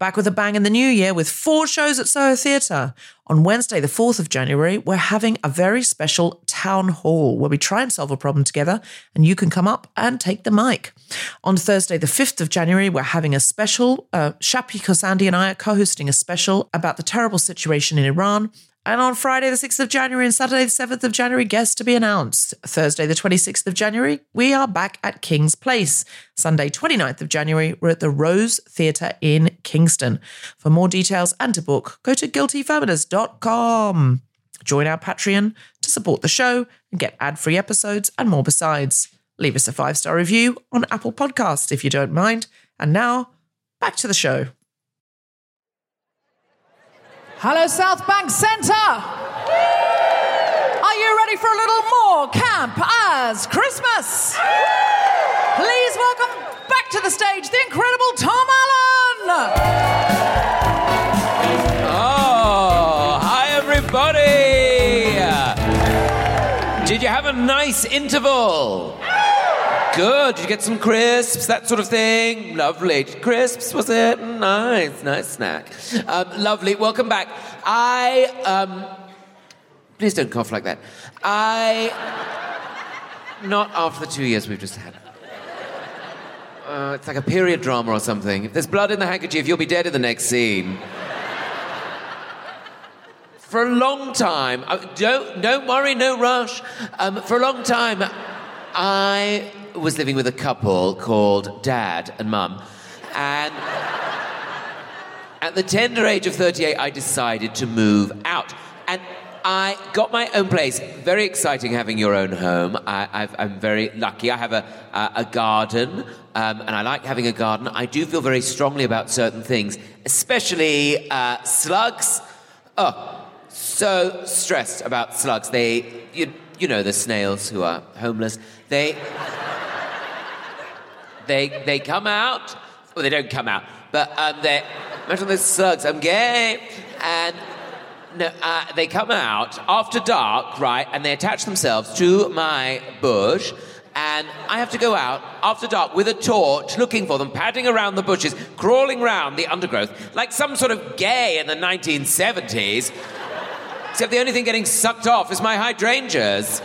Back with a bang in the new year with four shows at Soho Theatre. On Wednesday, the 4th of January, we're having a very special town hall where we try and solve a problem together and you can come up and take the mic. On Thursday, the 5th of January, we're having a special, uh, Shappi Khorsandi and I are co hosting a special about the terrible situation in Iran. And on Friday, the 6th of January and Saturday, the 7th of January, guests to be announced. Thursday, the 26th of January, we are back at King's Place. Sunday, 29th of January, we're at the Rose Theatre in Kingston. For more details and to book, go to guiltyfeminist.com. Join our Patreon to support the show and get ad free episodes and more besides. Leave us a five star review on Apple Podcasts if you don't mind. And now, back to the show. Hello, South Bank Centre. Are you ready for a little more camp as Christmas? Please welcome back to the stage the incredible Tom Allen. Oh, hi everybody! Did you have a nice interval? Good. Did you get some crisps, that sort of thing? Lovely. Crisps, was it? Nice, nice snack. Um, lovely. Welcome back. I, um, please don't cough like that. I, not after the two years we've just had. Uh, it's like a period drama or something. If there's blood in the handkerchief, you'll be dead in the next scene. For a long time, uh, don't, don't worry, no rush. Um, for a long time, I was living with a couple called Dad and Mum. And at the tender age of 38, I decided to move out. And I got my own place. Very exciting having your own home. I, am very lucky. I have a, a, a garden, um, and I like having a garden. I do feel very strongly about certain things, especially uh, slugs. Oh, so stressed about slugs. They, you, you know, the snails who are homeless. They, they, they come out. Well, they don't come out, but um, they. Imagine those slugs. I'm gay, and no, uh, they come out after dark, right? And they attach themselves to my bush, and I have to go out after dark with a torch looking for them, padding around the bushes, crawling round the undergrowth like some sort of gay in the 1970s. Except the only thing getting sucked off is my hydrangeas.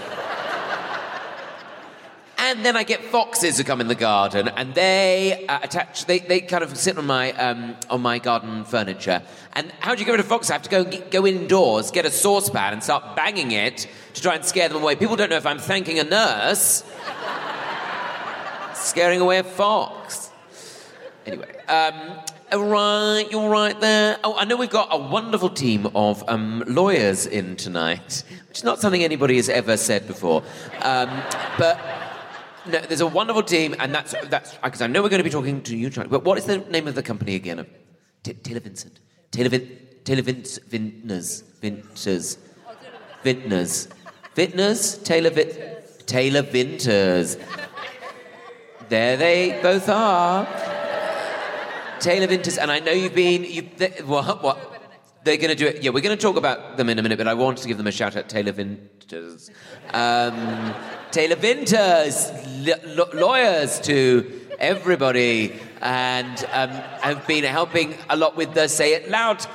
And then I get foxes who come in the garden, and they uh, attach. They, they kind of sit on my um, on my garden furniture. And how do you get rid of foxes? I have to go go indoors, get a saucepan, and start banging it to try and scare them away. People don't know if I'm thanking a nurse, scaring away a fox. Anyway, um, all right, you're right there. Oh, I know we've got a wonderful team of um, lawyers in tonight, which is not something anybody has ever said before, um, but. No, there's a wonderful team, and that's that's because I know we're going to be talking to you, Charlie. But what is the name of the company again? T- Taylor Vincent, Taylor Vin, Taylor Vince, Vintners, Vinters, Vintners, Vintners, Taylor Vit, Taylor Vinters. There they both are. Taylor Vinters, and I know you've been you what what. They're going to do it. Yeah, we're going to talk about them in a minute, but I want to give them a shout out. Taylor Vinters. Um, Taylor Vinters, l- lawyers to everybody, and um, have been helping a lot with the Say It Loud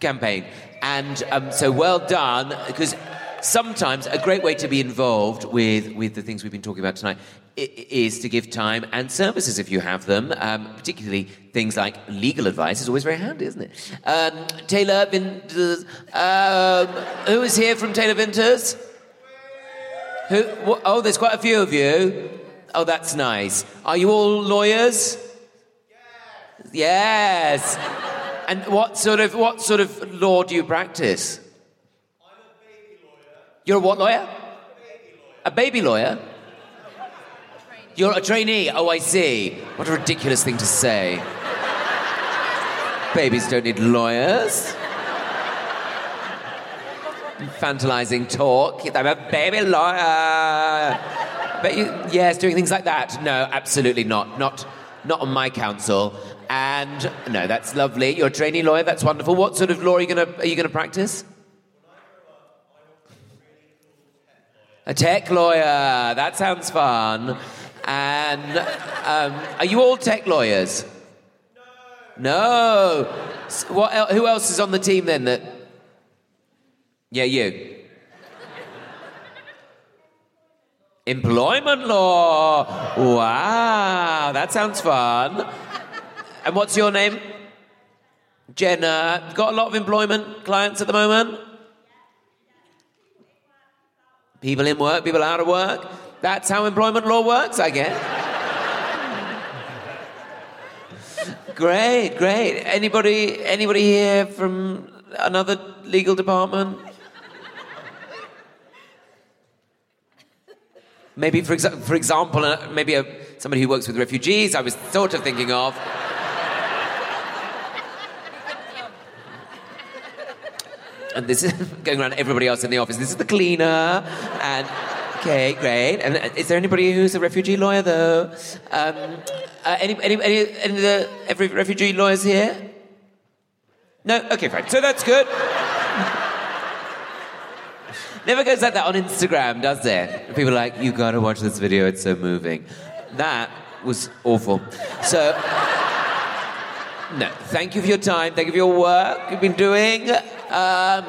campaign. And um, so well done, because sometimes a great way to be involved with, with the things we've been talking about tonight is to give time and services if you have them, um, particularly things like legal advice is always very handy, isn't it? Um, Taylor Vinters, um, who is here from Taylor Vinters? Who? wh- Oh, there's quite a few of you. Oh, that's nice. Are you all lawyers? Yes. And what sort of what sort of law do you practice? I'm a baby lawyer. You're a what lawyer? A baby lawyer. You're a trainee. Oh, I see. What a ridiculous thing to say. Babies don't need lawyers. Infantilizing talk. I'm a baby lawyer. But you, yes, doing things like that. No, absolutely not. Not, not on my council. And no, that's lovely. You're a trainee lawyer. That's wonderful. What sort of law are you gonna are you gonna practice? A tech lawyer. That sounds fun. And um, are you all tech lawyers? No. S- What? El- who else is on the team then? That? Yeah, you. Employment law. Wow, that sounds fun. And what's your name? Jenna. Got a lot of employment clients at the moment? People in work, people out of work. That's how employment law works, I guess. great, great. Anybody anybody here from another legal department? Maybe, for, exa- for example, uh, maybe a, somebody who works with refugees, I was sort of thinking of. and this is going around everybody else in the office. This is the cleaner, and okay, great. And uh, is there anybody who's a refugee lawyer though? Um, uh, any, any, any, any of the every refugee lawyers here? No. Okay, fine. So that's good. Never goes like that on Instagram, does it? People are like, you gotta watch this video, it's so moving. That was awful. So, no, thank you for your time, thank you for your work you've been doing. Um,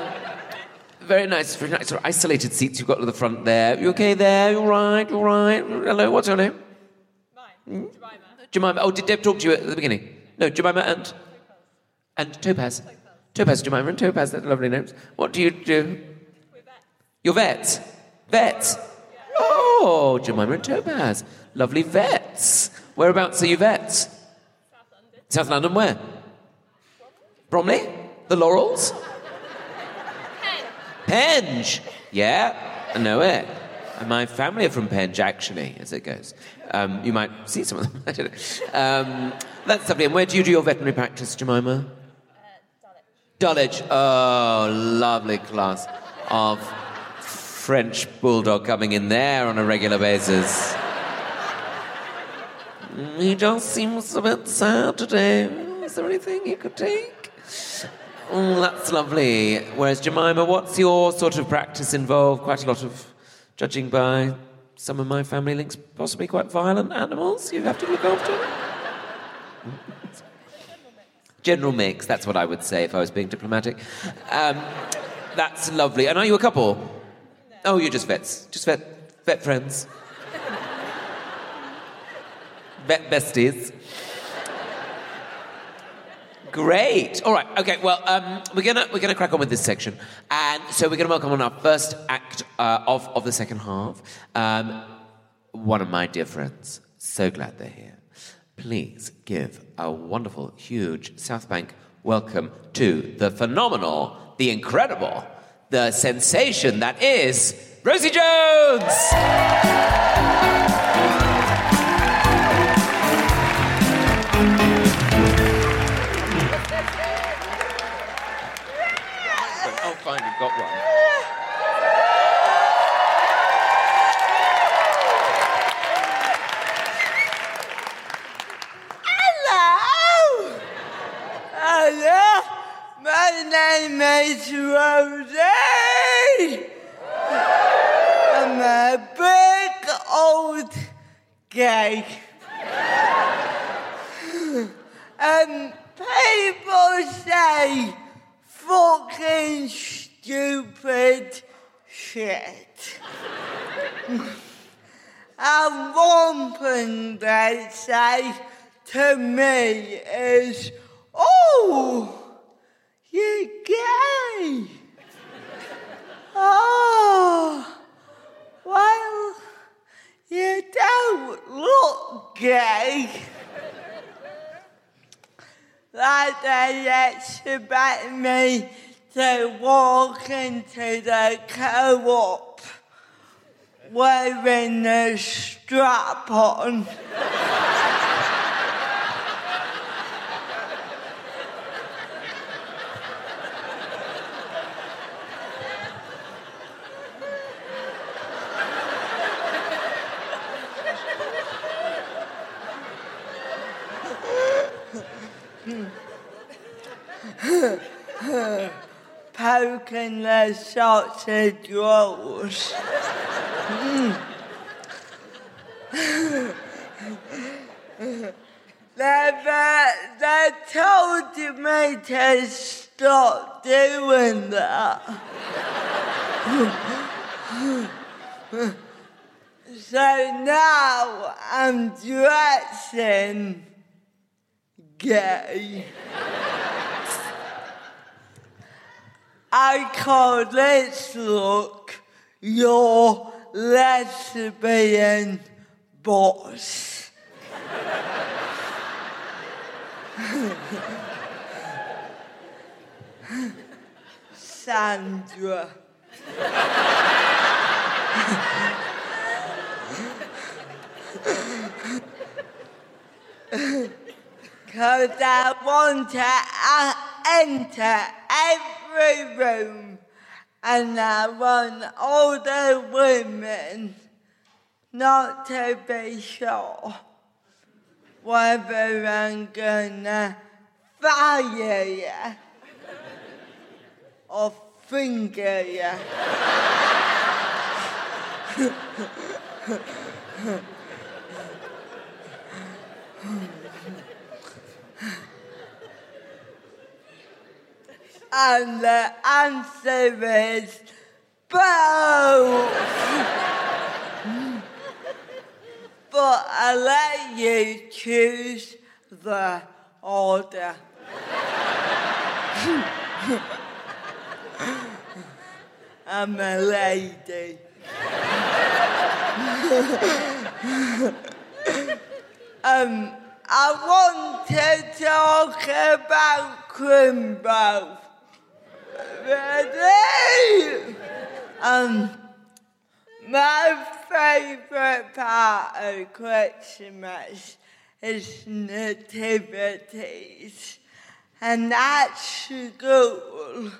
very nice, very nice. Sort of isolated seats you've got to the front there. You okay there? You all right? You all right? Hello, what's your name? Mine, Jemima. Jemima. Oh, did Deb talk to you at the beginning? No, Jemima and? And Topaz. Topaz, Jemima and Topaz, they're lovely names. What do you do? You're vets? Vets? Oh, Jemima and Topaz. Lovely vets. Whereabouts are you vets? South London. South London, where? Bromley? The Laurels? Penge. Yeah, I know it. And my family are from Penge, actually, as it goes. Um, you might see some of them. I don't know. Um, that's lovely. And where do you do your veterinary practice, Jemima? Dulwich. Oh, lovely class of French bulldog coming in there on a regular basis. He just seems a bit sad today. Is there anything you could take? Oh, that's lovely. Whereas Jemima, what's your sort of practice involved? Quite a lot of judging by some of my family links possibly quite violent animals you have to look after. General mix, that's what I would say if I was being diplomatic. Um, that's lovely. And are you a couple? Oh, you're just vets. Just vet, vet friends. vet besties. Great. All right. Okay. Well, um, we're gonna we're gonna crack on with this section, and so we're gonna welcome on our first act uh, of of the second half. Um, one of my dear friends. So glad they're here. Please give a wonderful, huge South Bank welcome to the phenomenal, the incredible, the sensation that is Rosie Jones. You've got one. Hello! Hello! My name is Rosie! I'm a big old gay. And people say fucking stupid shit. One thing they say to me is, Oh, you're gay. oh, well, you don't look gay. Like they expect me to walk into the co-op wearing a strap on. Poking the sausage rolls. They, they told me to stop doing that. so now I'm dressing gay. I call this look your lesbian boss. Sandra. Because I want to uh, enter every room and I want all the women not to be sure whether I'm gonna fire you or finger you. And the answer is both. but I let you choose the order. I'm a lady. um, I want to talk about Crimbo. Ready? Um, my favourite part of Christmas is nativities. And at school,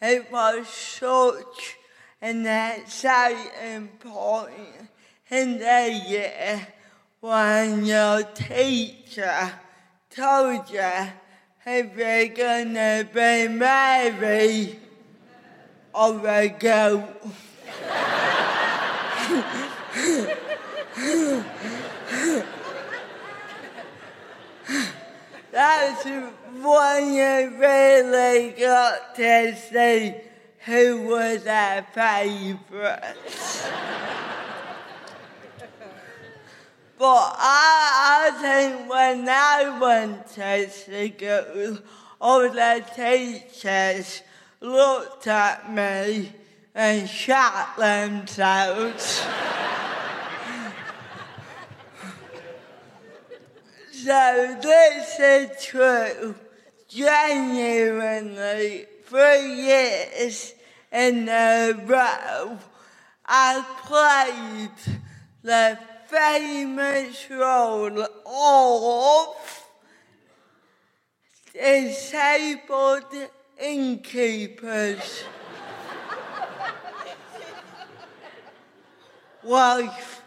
it was such an exciting point in the year when your teacher told you if you're gonna be married or a goat. That's when you really got to see who was our favourite. But I, think when I went to school, all the teachers looked at me and shot themselves. So this is true. Genuinely, three years in a row, I played the famous role of disabled innkeepers. Wife.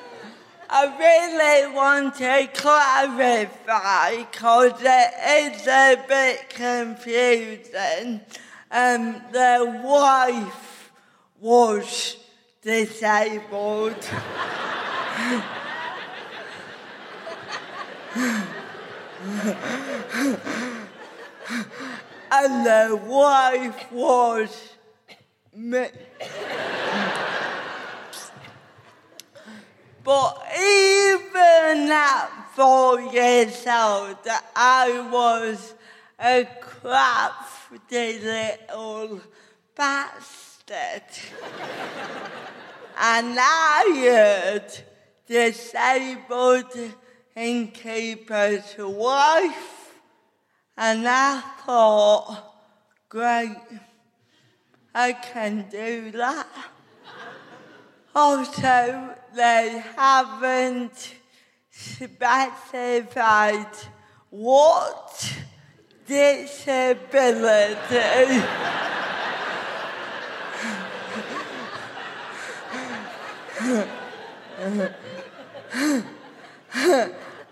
I really want to clarify because it is a bit confusing. Um, the wife was disabled. and the wife was me. But even at four years old, I was a crafty little bastard. and I heard disabled innkeeper's wife and I thought, great, I can do that. Also, they haven't specified what disability.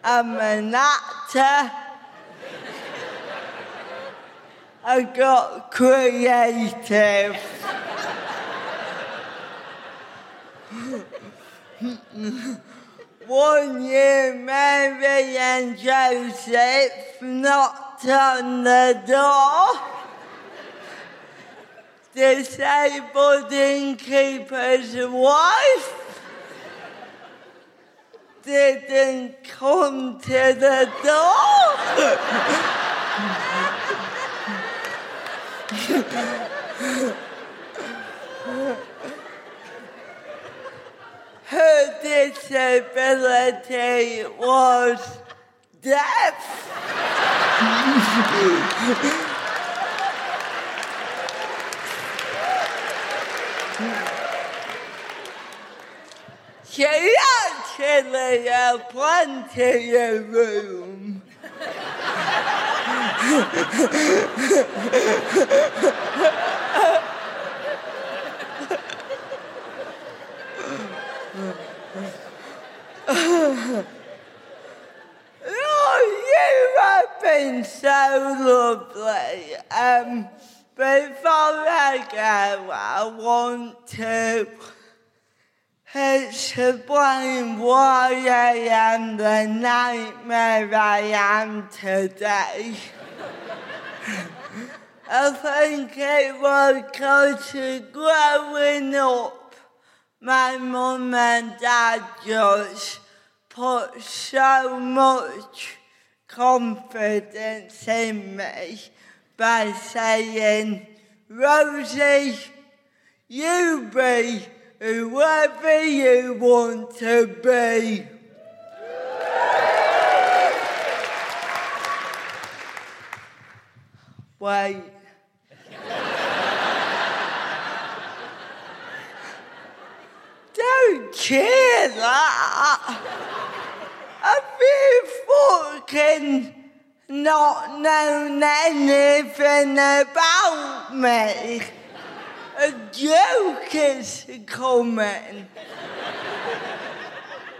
I'm an actor. I got creative. One year, Mary and Joseph knocked on the door. Disabled innkeeper's wife didn't come to the door. Her disability was deaf. she actually had plenty of room. oh, you have been so lovely. Um, before I go, I want to explain why I am the nightmare I am today. I think it was because growing up, my mum and dad just put so much confidence in me by saying, Rosie, you be whoever you want to be. Wait. Don't care that. Have you fucking not known anything about me? A joke is coming.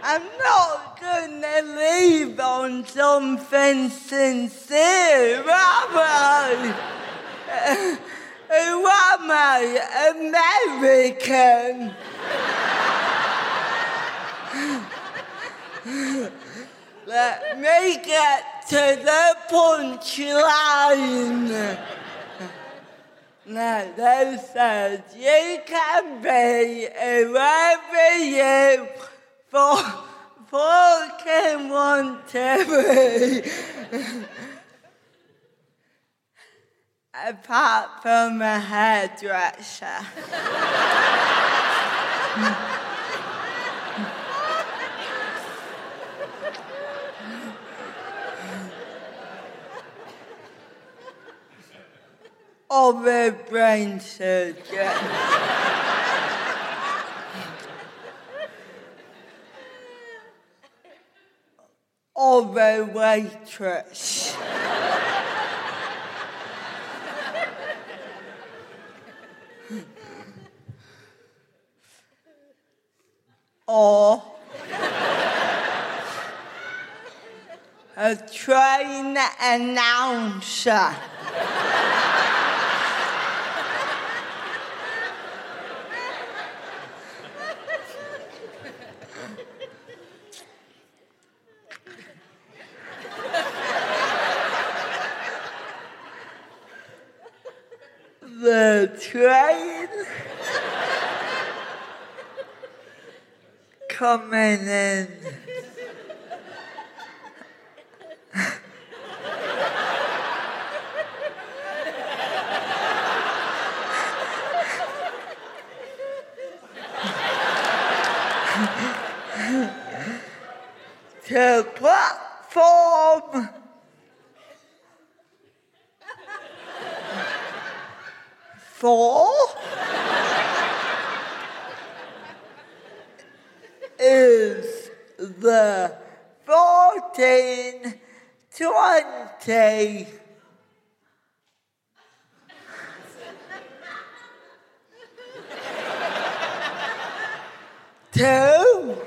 I'm not gonna leave on something sincere, am I? Who am I? American. Let me get to the punchline. Now, they said you can be whoever you for, to be. Apart from a hairdresser. or a brain surgeon. Or a waitress. or a train announcer. Train coming in. to platform four is the fourteen twenty. Two.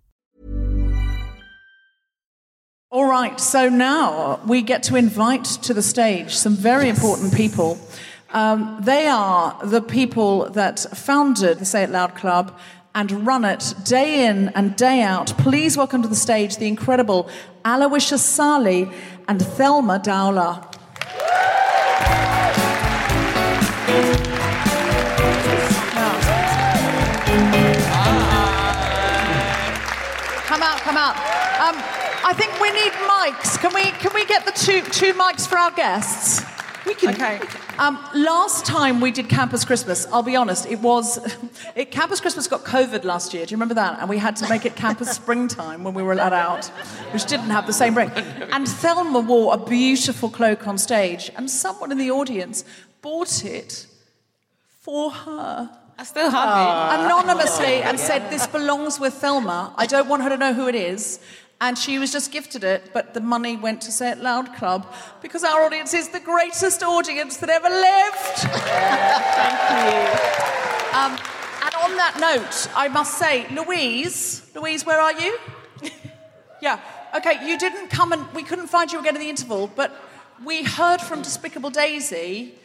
All right, so now we get to invite to the stage some very important people. Um, they are the people that founded the Say It Loud Club and run it day in and day out. Please welcome to the stage the incredible Aloysius Ssali and Thelma Dowler. Come out, come out. I think we need mics. Can we can we get the two two mics for our guests? We can. Okay. Um, last time we did Camp as Christmas, I'll be honest, it was it, Camp as Christmas got COVID last year. Do you remember that? And we had to make it Campus Springtime when we were let out, which didn't have the same ring. And Thelma wore a beautiful cloak on stage, and someone in the audience bought it for her. I still have it. Anonymously and said, This belongs with Thelma. I don't want her to know who it is. And she was just gifted it, but the money went to Say It Loud Club because our audience is the greatest audience that ever lived. Thank you. Um, and on that note, I must say, Louise, Louise, where are you? yeah. Okay, you didn't come and we couldn't find you again in the interval, but we heard from Despicable Daisy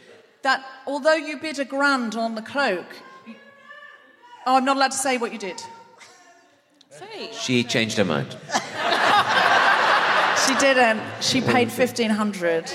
that although you bid a grand on the cloak, oh, I'm not allowed to say what you did. She changed her mind. She didn't. She paid fifteen hundred.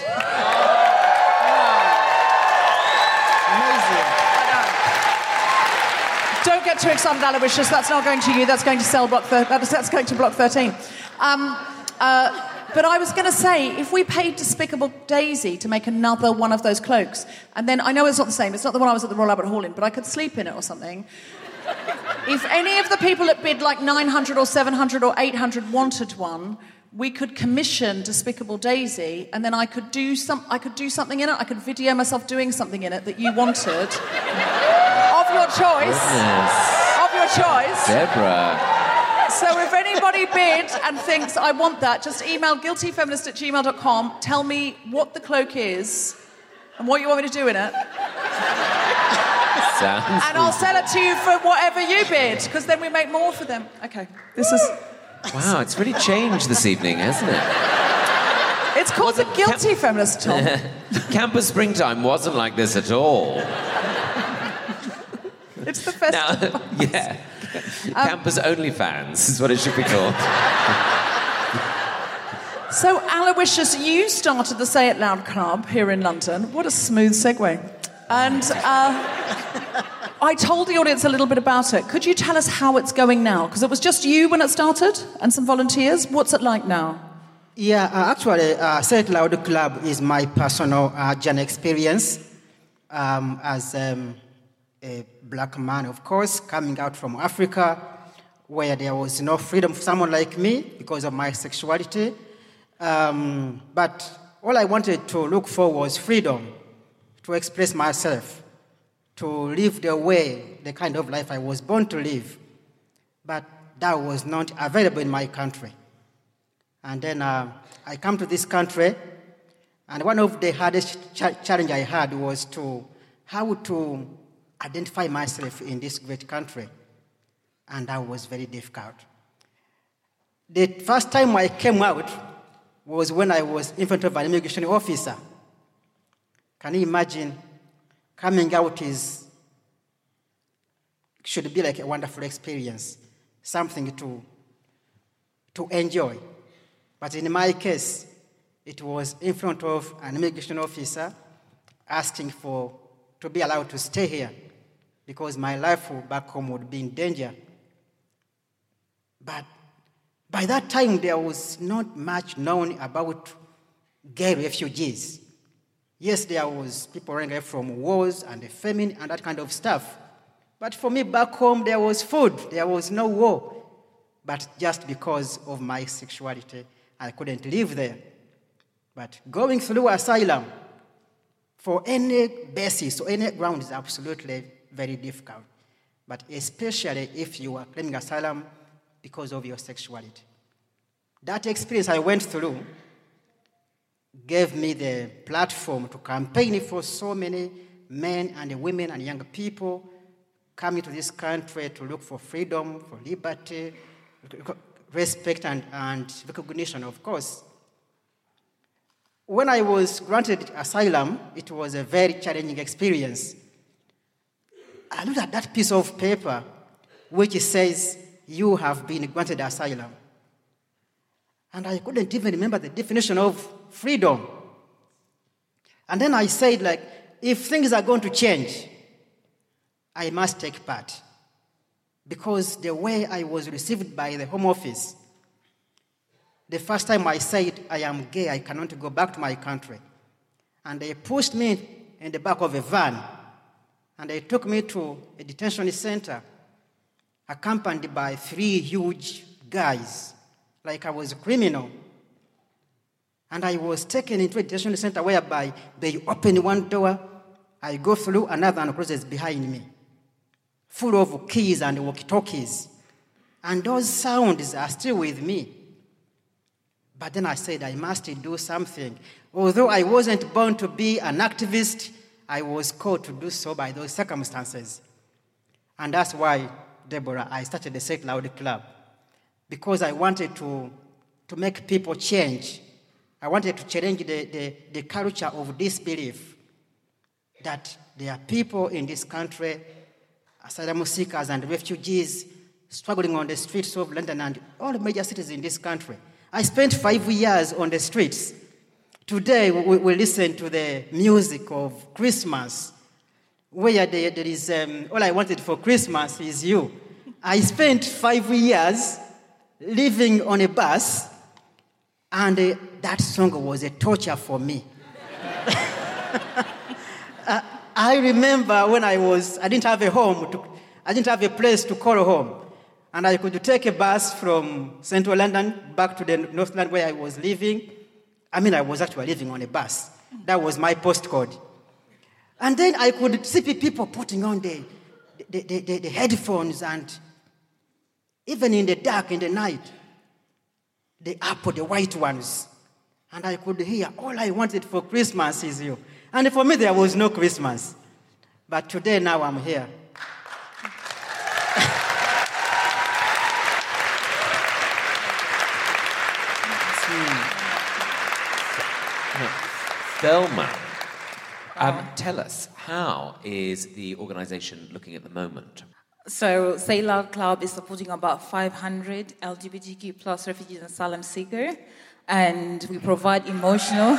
Don't get too excited, Aloysius. That's not going to you. That's going to sell block. Thir- that's, that's going to block thirteen. Um, uh, but I was going to say, if we paid Despicable Daisy to make another one of those cloaks, and then I know it's not the same. It's not the one I was at the Royal Albert Hall in, but I could sleep in it or something. If any of the people that bid like 900 or 700 or 800 wanted one, we could commission Despicable Daisy, and then I could do some. I could do something in it. I could video myself doing something in it that you wanted, of your choice. Of your choice. Deborah. So if anybody bid and thinks I want that, just email guiltyfeminist at gmail.com. Tell me what the cloak is and what you want me to do in it. Sounds And I'll sell it to you for whatever you bid, because then we make more for them. Okay, this is. Wow, it's really changed this evening, hasn't it? It's called the Guilty Feminist, Tom. Camp as Springtime wasn't like this at all. It's the festival. Now, yeah. Um, Campus OnlyFans is what it should be called. So, Aloysius, you started the Say It Loud Club here in London. What a smooth segue. And uh, I told the audience a little bit about it. Could you tell us how it's going now? Because it was just you when it started and some volunteers. What's it like now? Yeah, uh, actually, uh, Say It Loud Club is my personal uh, journey experience um, as um, a black man, of course, coming out from Africa, where there was no freedom for someone like me because of my sexuality. Um, but all I wanted to look for was freedom to express myself, to live the way, the kind of life I was born to live. But that was not available in my country. And then uh, I come to this country, and one of the hardest cha- challenge I had was to how to identify myself in this great country, and that was very difficult. The first time I came out was when I was in front of an immigration officer. Can you imagine? Coming out is should be like a wonderful experience, something to to enjoy. But in my case, it was in front of an immigration officer asking for to be allowed to stay here because my life back home would be in danger. But by that time, there was not much known about gay refugees. Yes, there was people running away from wars and the famine and that kind of stuff. But for me back home, there was food, there was no war. But just because of my sexuality, I couldn't live there. But going through asylum for any basis or any ground is absolutely very difficult. But especially if you are claiming asylum because of your sexuality. That experience I went through gave me the platform to campaign for so many men and women and young people coming to this country to look for freedom, for liberty, respect and, and recognition, of course. When I was granted asylum, it was a very challenging experience. I looked at that piece of paper which says, You have been granted asylum. And I couldn't even remember the definition of freedom. And then I said, like, if things are going to change, I must take part. Because the way I was received by the Home Office, the first time I said, I am gay, I cannot go back to my country. And they pushed me in the back of a van and they took me to a detention center, accompanied by three huge guys, like I was a criminal. And I was taken into a detention center whereby they open one door, I go through, another and closes behind me, full of keys and walkie talkies. And those sounds are still with me. But then I said, I must do something. Although I wasn't born to be an activist, I was called to do so by those circumstances. And that's why, Deborah, I started the It Loud Club. Because I wanted to, to make people change. I wanted to challenge the, the, the culture of disbelief that there are people in this country, asylum seekers and refugees, struggling on the streets of London and all the major cities in this country. I spent five years on the streets. Today, we, we listen to the music of Christmas, where there, there is um, all I wanted for Christmas is you. I spent five years living on a bus, and uh, that song was a torture for me. uh, I remember when I was, I didn't have a home, to, I didn't have a place to call home. And I could take a bus from central London back to the Northland where I was living. I mean, I was actually living on a bus. That was my postcode. And then I could see people putting on the, the, the, the, the headphones and even in the dark, in the night, the Apple, the white ones. And I could hear, all I wanted for Christmas is you. And for me, there was no Christmas. But today, now I'm here. Thelma, um, tell us, how is the organization looking at the moment? So, Say Club is supporting about 500 LGBTQ plus refugees and asylum seekers, and we provide emotional.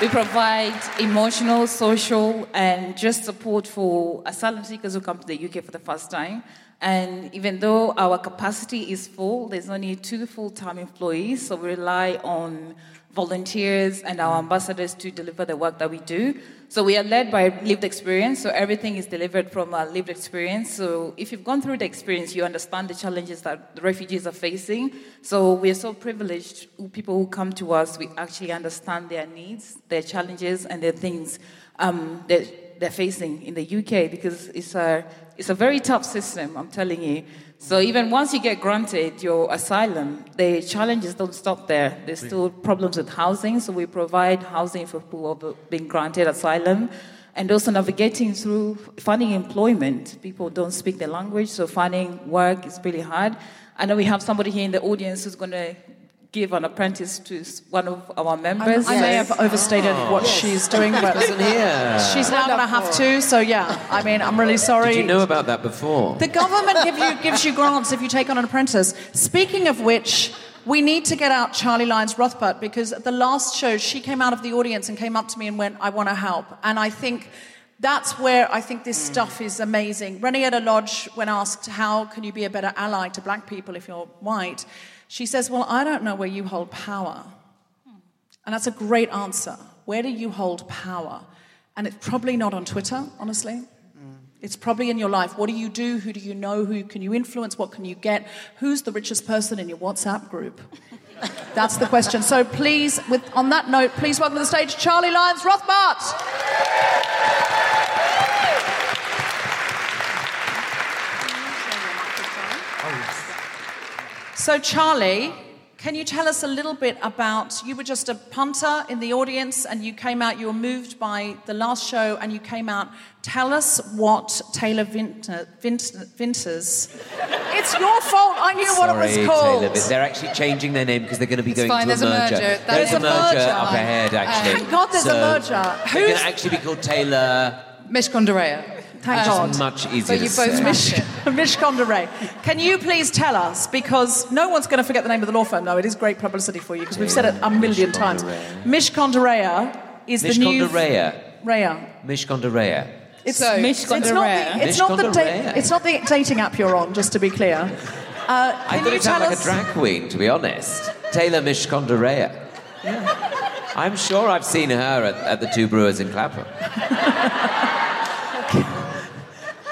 we provide emotional, social, and just support for asylum seekers who come to the UK for the first time. And even though our capacity is full, there's only two full-time employees, so we rely on volunteers and our ambassadors to deliver the work that we do. So we are led by lived experience, so everything is delivered from a lived experience. So if you've gone through the experience, you understand the challenges that the refugees are facing. So we are so privileged, people who come to us, we actually understand their needs, their challenges, and their things um, that they're facing in the UK because it's a, it's a very tough system, I'm telling you. So even once you get granted your asylum, the challenges don't stop there. There's still problems with housing, so we provide housing for people who have been granted asylum. And also navigating through finding employment. People don't speak the language, so finding work is really hard. I know we have somebody here in the audience who's going to give an apprentice to one of our members. I, I may have overstated Oh. what she's doing, but Wasn't here. she's now going to have to. So yeah, I mean, I'm really sorry. Did you know about that before? The government give you, gives you grants if you take on an apprentice. Speaking of which, we need to get out Charlie Lyons Rothbart because at the last show, she came out of the audience and came up to me and went, I want to help. And I think that's where I think this mm. stuff is amazing. Reni Eddo-Lodge, when asked, How can you be a better ally to black people if you're white? She says, Well, I don't know where you hold power. And that's a great answer. Where do you hold power? And it's probably not on Twitter, honestly. It's probably in your life. What do you do? Who do you know? Who can you influence? What can you get? Who's the richest person in your WhatsApp group? That's the question. So please, with, on that note, please welcome to the stage Charlie Lyons Rothbart. So, Charlie, can you tell us a little bit about? You were just a punter in the audience, and you came out. You were moved by the last show, and you came out. Tell us what Taylor Vinter, Vinter, Vinters. It's your fault. I knew what it was Sorry, called. Taylor, but they're actually changing their name because they're going to be going fine, to a there's a merger. merger. There's, There's a a merger merger. up ahead, uh, actually. Thank God there's a So merger. They're going to actually be called Taylor. Mishcon de Reya. Thank Which God. is much easier But you both say. smashed it. Mish Conderay. Can you please tell us, because no one's going to forget the name of the law firm, no, it is great publicity for you, because we've said it a million times. Mish Conderay is the new... Mishcon de Reya. Raya. Mishcon de Reya. It's, So, it's not the, it's not the, da- it's not the dating app you're on, just to be clear. Uh, I can thought you it sounded tell like us... a drag queen, to be honest. Taylor Mishcon de Reya. I'm sure I've seen her at, at the Two Brewers in Clapham.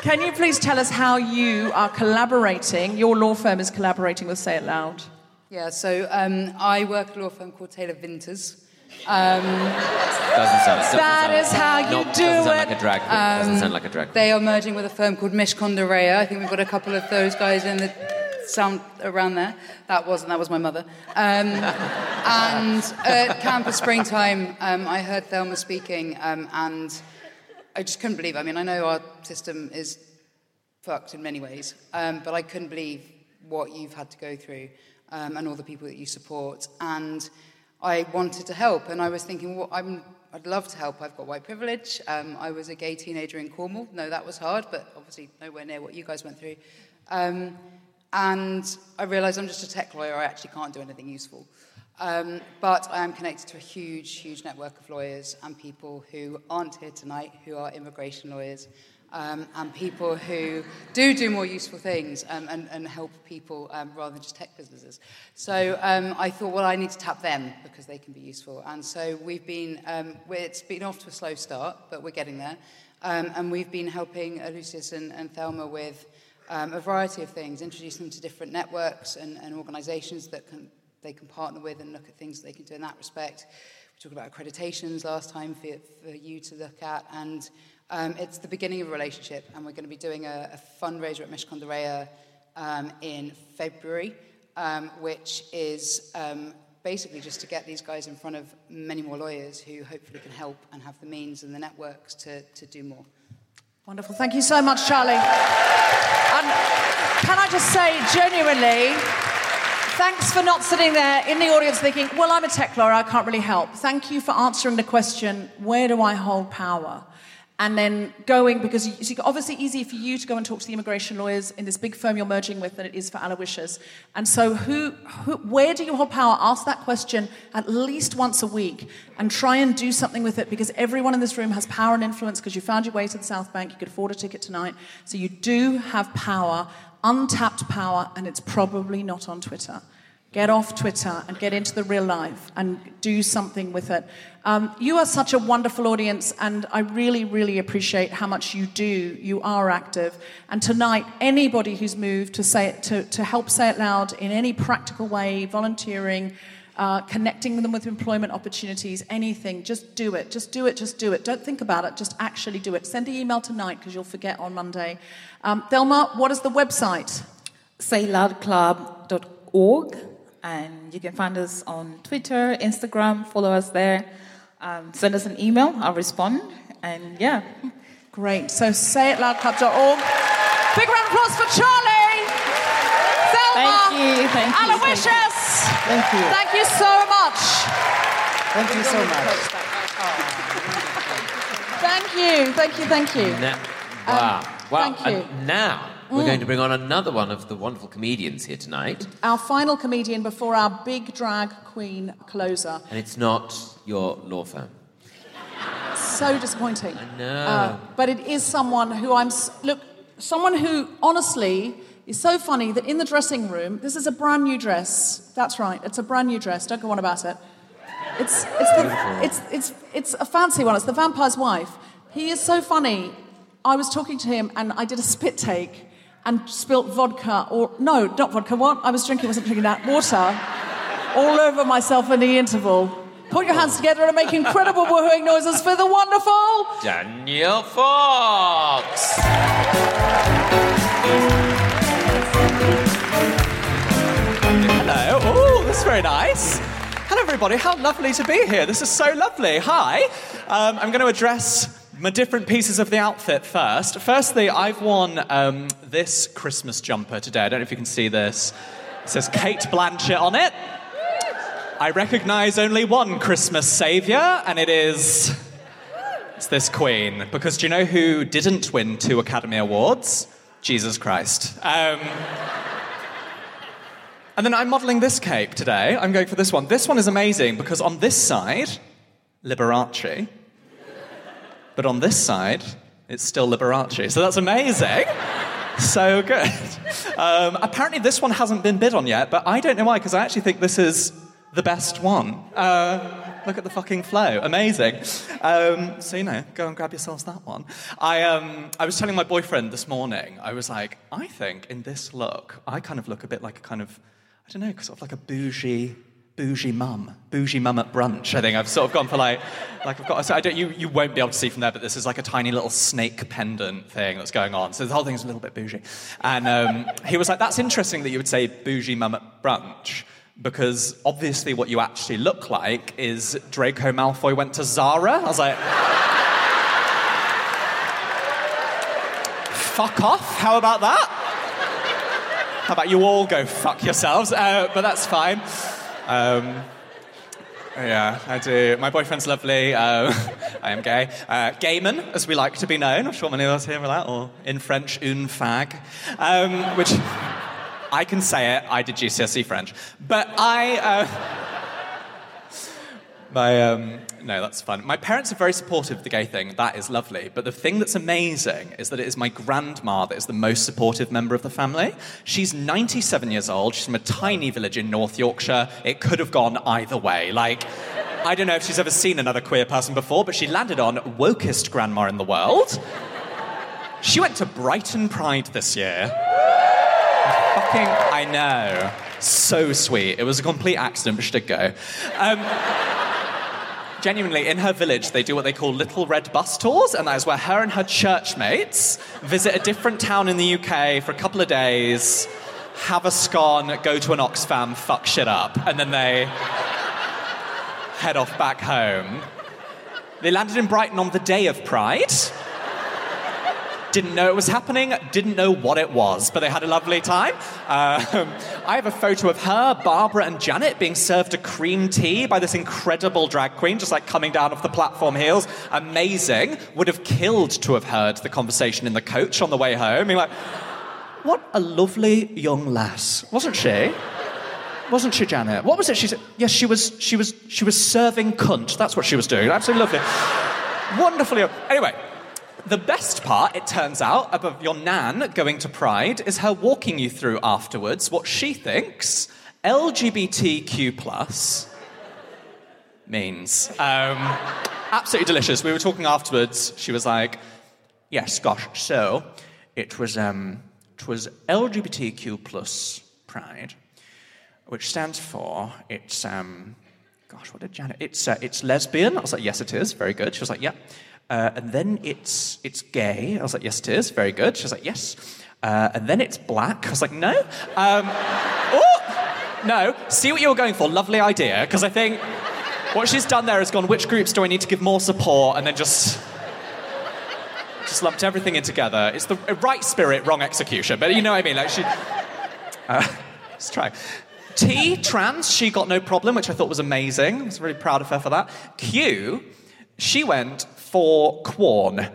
Can you please tell us how you are collaborating, your law firm is collaborating with Say It Loud? Yeah, so um, I work at a law firm called Taylor Vinters. Um, Doesn't sound, doesn't That sound, is how you not- do doesn't sound it. like a drag queen. doesn't Um, sound like a drag queen. They are merging with a firm called Mishcon de Reya. I think we've got a couple of those guys in the sound around there. That wasn't, that was my mother. Um, and at Camp as Springtime, um, I heard Thelma speaking, um, and I just couldn't believe. I mean, I know our system is fucked in many ways, um, but I couldn't believe what you've had to go through um, and all the people that you support. And I wanted to help, and I was thinking, well, I'm, I'd love to help. I've got white privilege. Um, I was a gay teenager in Cornwall. No, that was hard, but obviously nowhere near what you guys went through. Um, and I realised I'm just a tech lawyer. I actually can't do anything useful. Um, but I am connected to a huge, huge network of lawyers and people who aren't here tonight, who are immigration lawyers, um, and people who do do more useful things um, and, and help people um, rather than just tech businesses. So um, I thought, well, I need to tap them because they can be useful. And so we've been, um, it's been off to a slow start, but we're getting there. And we've been helping Lucius and, and Thelma with um, a variety of things, introducing them to different networks and, and organisations that can, they can partner with and look at things they can do in that respect. We talked about accreditations last time for, for you to look at, and um, it's the beginning of a relationship, and we're going to be doing a, a fundraiser at Mishcon de Reya um, in February, um, which is um, basically just to get these guys in front of many more lawyers who hopefully can help and have the means and the networks to, to do more. Wonderful. Thank you so much, Charlie. And can I just say, genuinely, thanks for not sitting there in the audience thinking, well, I'm a tech lawyer, I can't really help. Thank you for answering the question, where do I hold power? And then going, because it's obviously easier for you to go and talk to the immigration lawyers in this big firm you're merging with than it is for Aloysius. And so, who, who, where do you hold power? Ask that question at least once a week and try and do something with it because everyone in this room has power and influence because you found your way to the South Bank, you could afford a ticket tonight. So, you do have power, untapped power, and it's probably not on Twitter. Get off Twitter and get into the real life and do something with it. Um, you are such a wonderful audience, and I really, really appreciate how much you do. You are active. And tonight, anybody who's moved to, say it, to, to help say it loud in any practical way, volunteering, uh, connecting them with employment opportunities, anything, just do it. Just do it, just do it. Don't think about it, just actually do it. Send the email tonight because you'll forget on Monday. Um, Thelma, what is the website? sayloudclub.org and you can find us on Twitter, Instagram, follow us there. Um, send us an email, I'll respond. And yeah. Great. So sayitloudclub.org. Big round of applause for Charlie. Thelma. Thank you, thank you, Aloysius. Thank you. Thank you so much. Thank you so much. Thank you. Thank you. Thank you. Now, wow. wow. Um, thank you. And now we're Mm. going to bring on another one of the wonderful comedians here tonight. Our final comedian before our big drag queen closer. And it's not your law firm. So disappointing. No. Uh, but it is someone who I'm. Look, someone who honestly is so funny that in the dressing room, this is a brand new dress. That's right, it's a brand new dress. Don't go on about it. It's it's the, it's it's it's a fancy one. It's the vampire's wife. He is so funny. I was talking to him and I did a spit take and spilt vodka or no, not vodka. What I was drinking wasn't drinking that water all over myself in the interval. Put your hands together and make incredible woohooing noises for the wonderful Daniel Foxx. Hello. Oh, That's very nice. Hello, everybody. How lovely to be here. This is so lovely. Hi. Um, I'm going to address my different pieces of the outfit first. Firstly, I've worn um, this Christmas jumper today. I don't know if you can see this. It says Cate Blanchett on it. I recognize only one Christmas savior, and it is. It's this queen. Because do you know who didn't win two Academy Awards? Jesus Christ. Um, and then I'm modeling this cape today. I'm going for this one. This one is amazing because on this side, Liberace. But on this side, it's still Liberace. So that's amazing. So good. Um, apparently, this one hasn't been bid on yet, but I don't know why, because I actually think this is the best one. Uh, look at the fucking flow. Amazing. Um, so, you know, go and grab yourselves that one. I, um, I was telling my boyfriend this morning, I was like, I think in this look, I kind of look a bit like a kind of, I don't know, sort of like a bougie. Bougie mum, bougie mum at brunch. I think I've sort of gone for like, like I've got. So I don't. You, you won't be able to see from there, but this is like a tiny little snake pendant thing that's going on. So the whole thing is a little bit bougie. And um, he was like, "That's interesting that you would say bougie mum at brunch." because obviously what you actually look like is Draco Malfoy went to Zara. I was like, fuck off. How about that? How about you all go fuck yourselves? Uh, but that's fine. Um, yeah, I do. My boyfriend's lovely. Uh, I am gay. Uh, gayman, as we like to be known. I'm sure many of us here are that, or in French, une fag, um, which I can say it. I did GCSE French, but I. Uh, my um, no, that's fun. My parents are very supportive of the gay thing. That is lovely. But the thing that's amazing is that it is my grandma that is the most supportive member of the family. She's 97 years old. She's from a tiny village in North Yorkshire. It could have gone either way. Like, I don't know if she's ever seen another queer person before, but she landed on wokest grandma in the world. She went to Brighton Pride this year. Fucking, I know. So sweet. It was a complete accident, but she did go. Um, genuinely, in her village, they do what they call little red bus tours, and that is where her and her church mates visit a different town in the UK for a couple of days, have a scone, go to an Oxfam, fuck shit up, and then they head off back home. They landed in Brighton on the day of Pride. Didn't know it was happening, didn't know what it was, but they had a lovely time. Um, I have a photo of her, Barbara, and Janet being served a cream tea by this incredible drag queen, just like coming down off the platform heels. Amazing. Would have killed to have heard the conversation in the coach on the way home. Being like, what a lovely young lass, wasn't she? Wasn't she, Janet? What was it? She said, yes, she was, she was, she was serving cunt. That's what she was doing. Absolutely lovely. Wonderfully. Anyway, the best part, it turns out, of your nan going to Pride is her walking you through afterwards what she thinks LGBTQ plus means. Um, absolutely delicious. We were talking afterwards. She was like, "Yes, gosh. So it was um, it was LGBTQ plus Pride, which stands for it's um, gosh, what did Janet? It's uh, it's lesbian. I was like, yes, it is. Very good. She was like, yeah. Uh, and then it's it's gay. I was like, yes, it is. Very good. She was like, yes. Uh, and then it's black. I was like, no. Um, oh, no. See what you were going for. Lovely idea. Because I think what she's done there is gone. Which groups do I need to give more support? And then just just lumped everything in together. It's the right spirit, wrong execution. But you know what I mean? Like she. Uh, let's try. T, trans, she got no problem, which I thought was amazing. I was really proud of her for that. Q, she went for Quorn.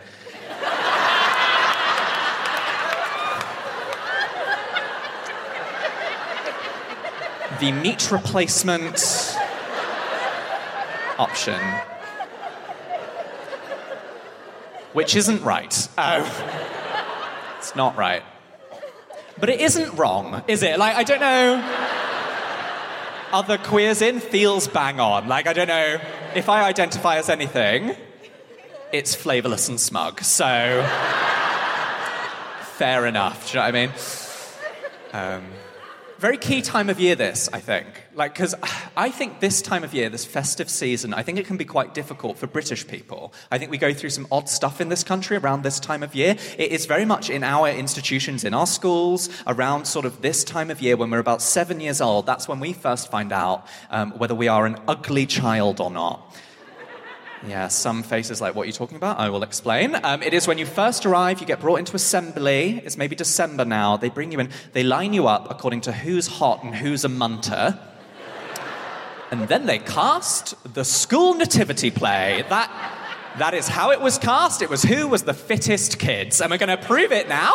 the meat replacement option. Which isn't right. Oh. Um, it's not right. But it isn't wrong, is it? Like, I don't know. Other queers in feels bang on. Like, I don't know if I identify as anything, it's flavourless and smug. So, fair enough. Do you know what I mean? Um, very key time of year, this, I think. Like, because I think this time of year, this festive season, I think it can be quite difficult for British people. I think we go through some odd stuff in this country around this time of year. It is very much in our institutions, in our schools, around sort of this time of year when we're about seven years old. That's when we first find out um, whether we are an ugly child or not. Yeah, some faces like, what you're you talking about? I will explain. Um, it is when you first arrive, you get brought into assembly. It's maybe December now. They bring you in, they line you up according to who's hot and who's a munter. And then they cast the school nativity play. That, that is how it was cast. It was who was the fittest kids. And we're going to prove it now.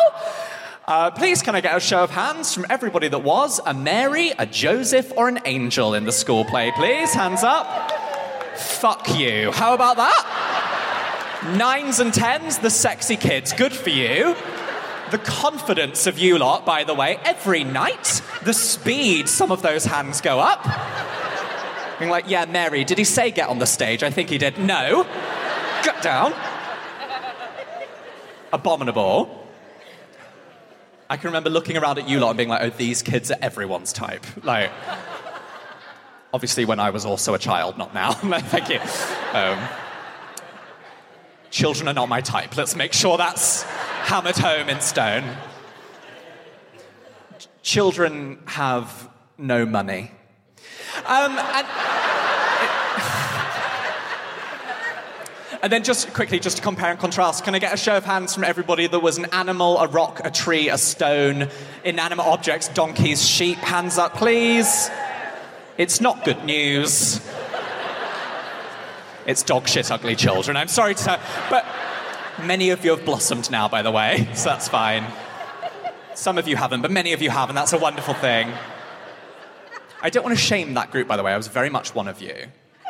Uh, please, can I get a show of hands from everybody that was a Mary, a Joseph, or an angel in the school play, please? Hands up. Fuck you. How about that? Nines and tens, the sexy kids. Good for you. The confidence of you lot, by the way, every night, the speed some of those hands go up. Being like, yeah, Mary, did he say get on the stage? I think he did. No. Get down. Abominable. I can remember looking around at you lot and being like, oh, these kids are everyone's type. Like, obviously when I was also a child, not now. Thank you. Um, children are not my type. Let's make sure that's hammered home in stone. Ch- Children have no money. Um, and, and then just quickly, just to compare and contrast, can I get a show of hands from everybody that was an animal, a rock, a tree, a stone, inanimate objects, donkeys, sheep? Hands up, please. It's not good news. It's dog shit ugly children. I'm sorry to tell, but many of you have blossomed now, by the way, so that's fine. Some of you haven't, but many of you have, and that's a wonderful thing. I don't want to shame that group, by the way. I was very much one of you.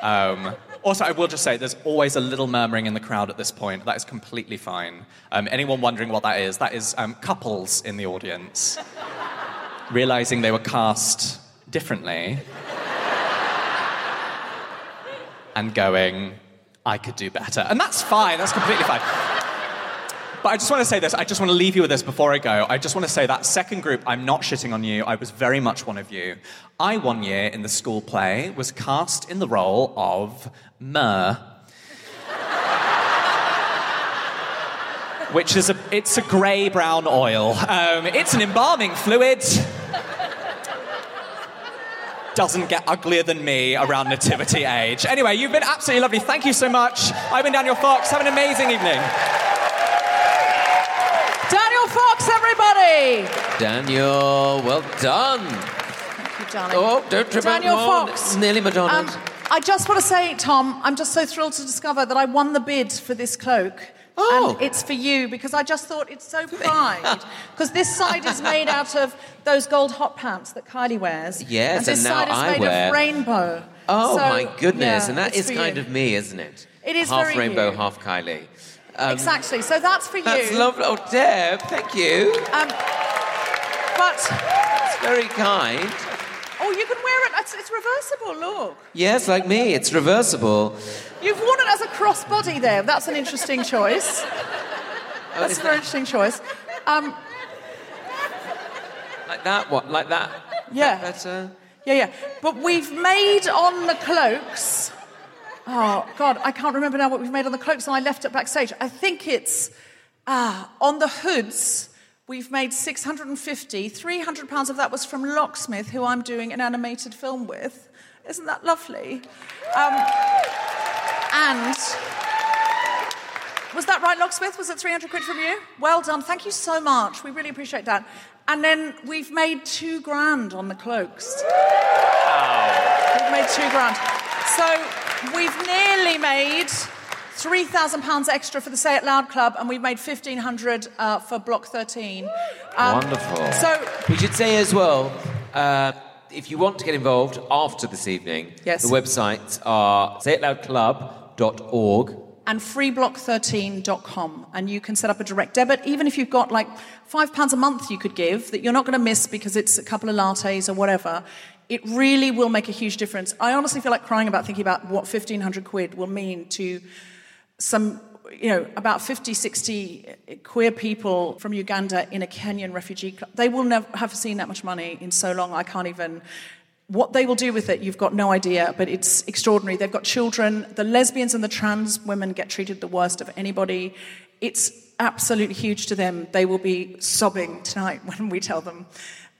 Um, also, I will just say there's always a little murmuring in the crowd at this point. That is completely fine. Um, anyone wondering what that is, that is um, couples in the audience realizing they were cast differently and going, I could do better. And that's fine, that's completely fine. But I just want to say this, I just want to leave you with this before I go. I just want to say that second group, I'm not shitting on you, I was very much one of you. I, one year in the school play, was cast in the role of Myrrh. Which is a, it's a grey brown oil. Um, it's an embalming fluid doesn't get uglier than me around nativity age. Anyway, you've been absolutely lovely. Thank you so much. I've been Daniel Foxx. Have an amazing evening. Daniel Foxx, everybody! Daniel, well done. Thank you, darling. Oh, don't trip Daniel out. Foxx. Nearly Madonna. Um, I just want to say, Tom, I'm just so thrilled to discover that I won the bid for this cloak. Oh. And it's for you because I just thought it's so pride. Because this side is made out of those gold hot pants that Kylie wears. Yes, and this and side is I made wear- of rainbow. oh So, my goodness, yeah, and that is kind you. of me, isn't it? It is half rainbow, you. half Kylie. Um, exactly. So that's for you. That's lovely. Oh, Deb, thank you. Um, but It's very kind. Oh, you can wear it. It's, it's reversible. Look, Yes, like me, it's reversible. you've worn it as a crossbody there. That's an interesting choice. Oh, That's a very that- interesting choice. Um, like that one, like that. Yeah. That's Yeah, yeah. But we've made on the cloaks. Oh, God, I can't remember now what we've made on the cloaks, and I left it backstage. I think it's ah, on the hoods. We've made 650. 300 pounds of that was from Locksmith, who I'm doing an animated film with. Isn't that lovely? Um, and was that right, Locksmith? Was it 300 quid from you? Well done. Thank you so much. We really appreciate that. And then we've made two grand on the cloaks. Wow. We've made two grand. So we've nearly made three thousand pounds extra for the Say It Loud Club, and we've made fifteen hundred uh, for Block Thirteen. Um, wonderful. So we should say as well. Uh, if you want to get involved after this evening, Yes. the websites are sayitloudclub.org. and freeblock13.com, and you can set up a direct debit. Even if you've got like five pounds a month, you could give that you're not going to miss because it's a couple of lattes or whatever. It really will make a huge difference. I honestly feel like crying about thinking about what 1500 quid will mean to some you know, about 50, 60 queer people from Uganda in a Kenyan refugee club. They will never have seen that much money in so long. I can't even. What they will do with it, you've got no idea, but it's extraordinary. They've got children. The lesbians and the trans women get treated the worst of anybody. It's absolutely huge to them. They will be sobbing tonight when we tell them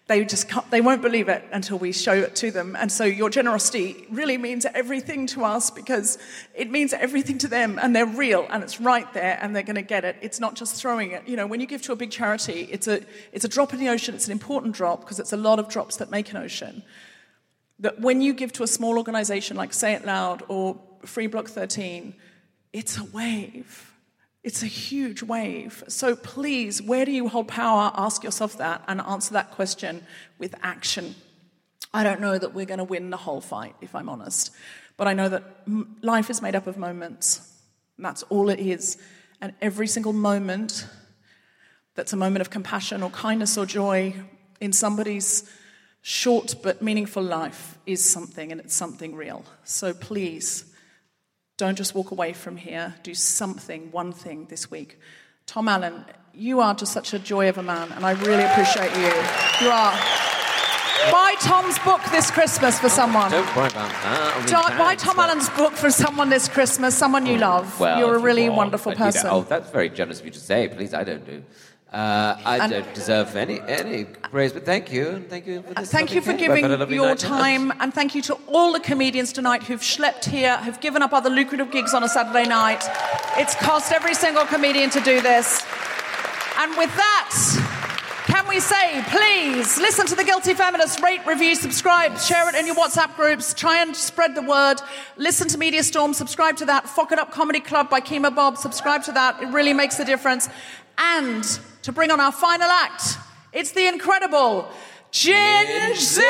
they just can't, they won't believe it until we show it to them. And so your generosity really means everything to us because it means everything to them and they're real and it's right there and they're going to get it. It's not just throwing it. You know, when you give to a big charity, it's a, it's a drop in the ocean. It's an important drop because it's a lot of drops that make an ocean. That when you give to a small organization like Say It Loud or Free Block 13, it's a wave it's a huge wave. So please, where do you hold power? Ask yourself that and answer that question with action. I don't know that we're going to win the whole fight, if I'm honest. But I know that life is made up of moments. that's all it is. And every single moment that's a moment of compassion or kindness or joy in somebody's short but meaningful life is something, and it's something real. So please, don't just walk away from here. Do something, one thing this week. Tom Allen, you are just such a joy of a man, and I really appreciate you. You are. Buy Tom's book this Christmas for someone. Don't worry about that. Don't, buy Tom Allen's book for someone this Christmas, someone you oh, love. Well, You're a really you wonderful do that. person. Oh, that's very generous of you to say. Please, I don't do. Uh, I And- don't deserve any any praise, but thank you, and thank you for this. Thank you for lovely giving had a lovely your night tonight. time, and thank you to all the comedians tonight who've schlepped here, who've given up other lucrative gigs on a Saturday night. It's cost every single comedian to do this. And with that, can we say, please listen to The Guilty Feminist, rate, review, subscribe, share it in your WhatsApp groups, try and spread the word. Listen to Media Storm, subscribe to that. FOC it UP Comedy Club by Kemah Bob, subscribe to that. It really makes a difference. And to bring on our final act, it's the incredible Gingzilla!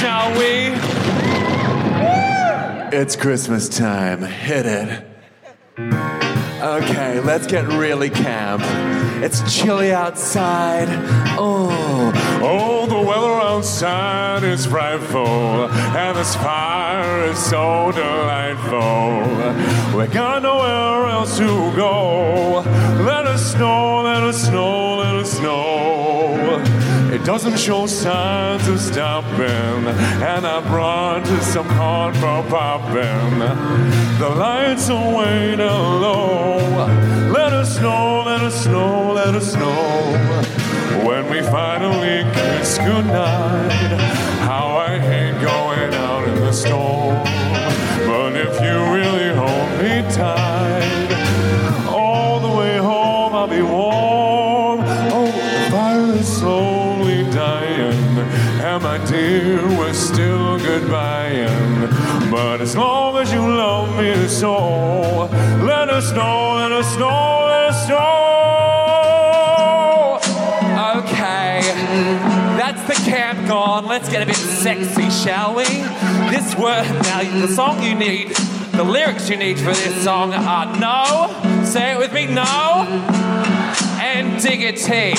Shall we? It's Christmas time. Hit it. Okay, let's get really camp. It's chilly outside. Oh, oh, the weather outside is frightful, and this fire is so delightful. We got nowhere else to go. Let us know, let us know, let us know. It doesn't show signs of stopping, and I brought you some corn for popping. The lights are way down low. Let us know, let us know, let us know when we finally kiss goodnight. How I hate going out in the storm, but if you really hold me tight, all the way home I'll be warm. Oh, the fire is slowly dying, and my dear, we're still goodbying. But as long as you love me so, let us know, let us know, let us know. Gone. Let's get a bit sexy, shall we? This word now, the song you need, the lyrics you need for this song are no. Say it with me, no. And diggity.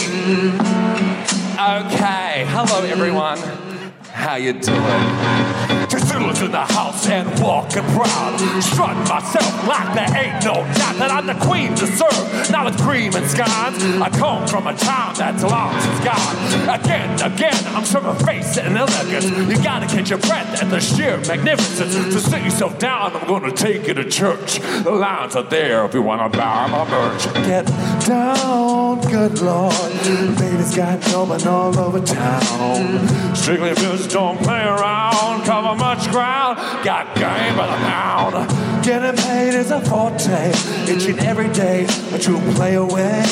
Okay, hello everyone. How you doing? Silla's in the house and walking proud. Strut myself like there ain't no doubt that I'm the queen to serve. Now with cream and scones, I come from a town that's long since gone. Again, again, I'm serving face and elegance. You gotta catch your breath at the sheer magnificence. So sit yourself down, I'm gonna take you to church. The lines are there if you wanna buy my merch. Get down, good lord. Ladies got going all over town. Strictly business don't play around. Cover much ground, got game by the pound. Getting paid is a forte, each and every day. A true play away.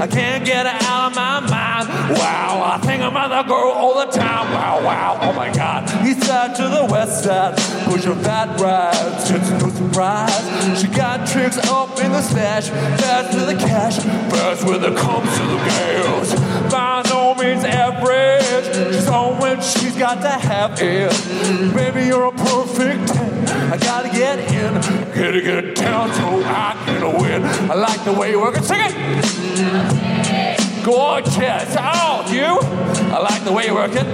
I can't get it out of my mind. Wow, I think about the girl all the time. Wow, wow, oh my god. East side to the west side, push your fat rides, it's no surprise. She got tricks up in the stash, fast to the cash, fast when it comes to the girls. By no means average, she's on when she's got to have it. Baby, you're a perfect 10. I gotta get in, gotta get down so I can win. I like the way you work it. Sing it! Gorgeous. Oh, you? I like the way you work it.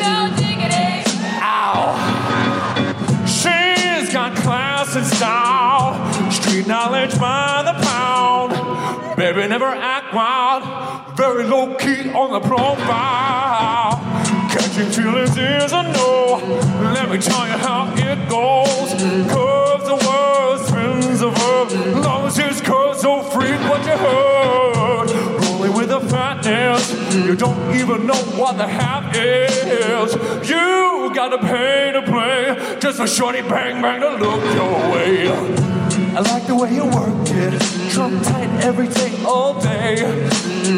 No diggity. Ow. Got class and style, street knowledge by the pound. Baby, never act wild, very low key on the profile. Catching feelings is a no. Let me tell you how it goes. Curves the world, spins the verb. Long as his curves so freak what you heard. The you don't even know what the half is. You gotta pay to play just for shorty bang bang to look your way. I like the way you work it, trump tight every day, all day.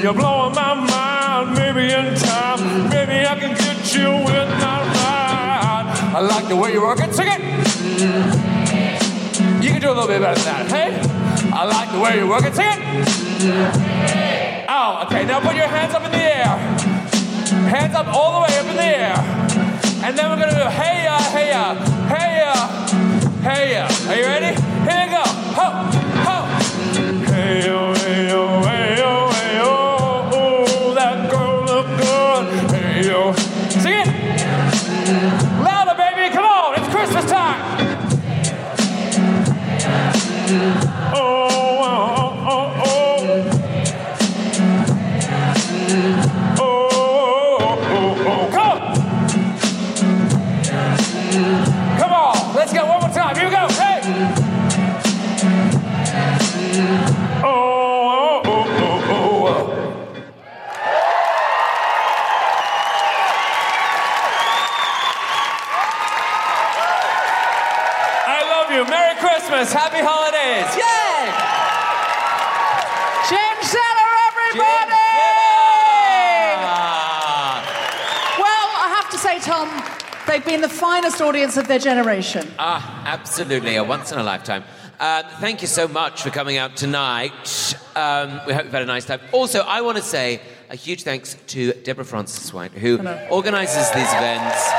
You're blowing my mind, maybe in time, maybe I can get you with my ride. I like the way you work it, sing it. You can do a little bit better than that, hey? I like the way you work it, sing it. Oh, okay, now put your hands up in the air. Hands up all the way up in the. Been the finest audience of their generation. Ah, absolutely, a once in a lifetime. Um, thank you so much for coming out tonight. Um, we hope you've had a nice time. Also, I want to say a huge thanks to Deborah Frances-White, who organises these events,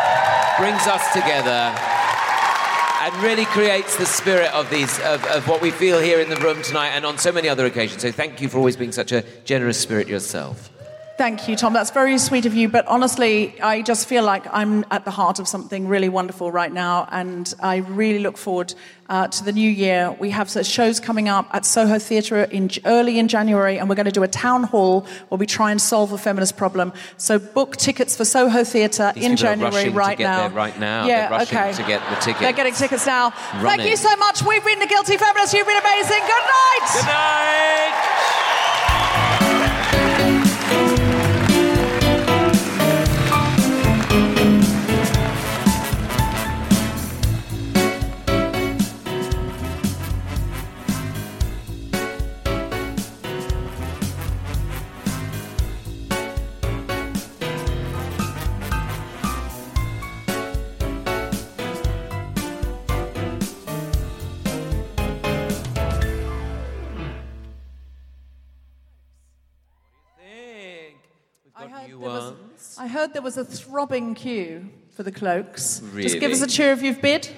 brings us together, and really creates the spirit of these of, of what we feel here in the room tonight and on so many other occasions. So thank you for always being such a generous spirit yourself. Thank you, Tom. That's very sweet of you. But honestly, I just feel like I'm at the heart of something really wonderful right now. And I really look forward uh, to the new year. We have shows coming up at Soho Theatre in, early in January, and we're going to do a town hall where we try and solve a feminist problem. So book tickets for Soho Theatre These in people are January right to get now. there right now. Yeah, They're rushing okay. to get the tickets. They're getting tickets now. Thank you so much. We've been the Guilty Feminists. You've been amazing. Good night. Good night. Heard there was a throbbing queue for the cloaks. Just give us a cheer if you've bid.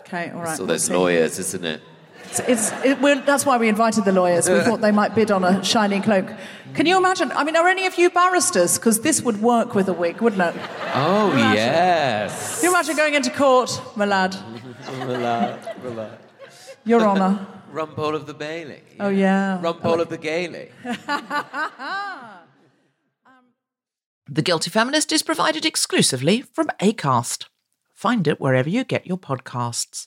Okay, all right. So there's we'll lawyers, isn't it? It's, it's, it, that's why we invited the lawyers. We thought they might bid on a shiny cloak. Can you imagine? I mean, are any of you barristers? Because this would work with a wig, wouldn't it? Oh, Imagine. yes. Can you imagine going into court, my lad? Your Honour. Rumpole of the Bailey. Oh, yeah. Rumpole of the Gailey. The Guilty Feminist is provided exclusively from ACAST. Find it wherever you get your podcasts.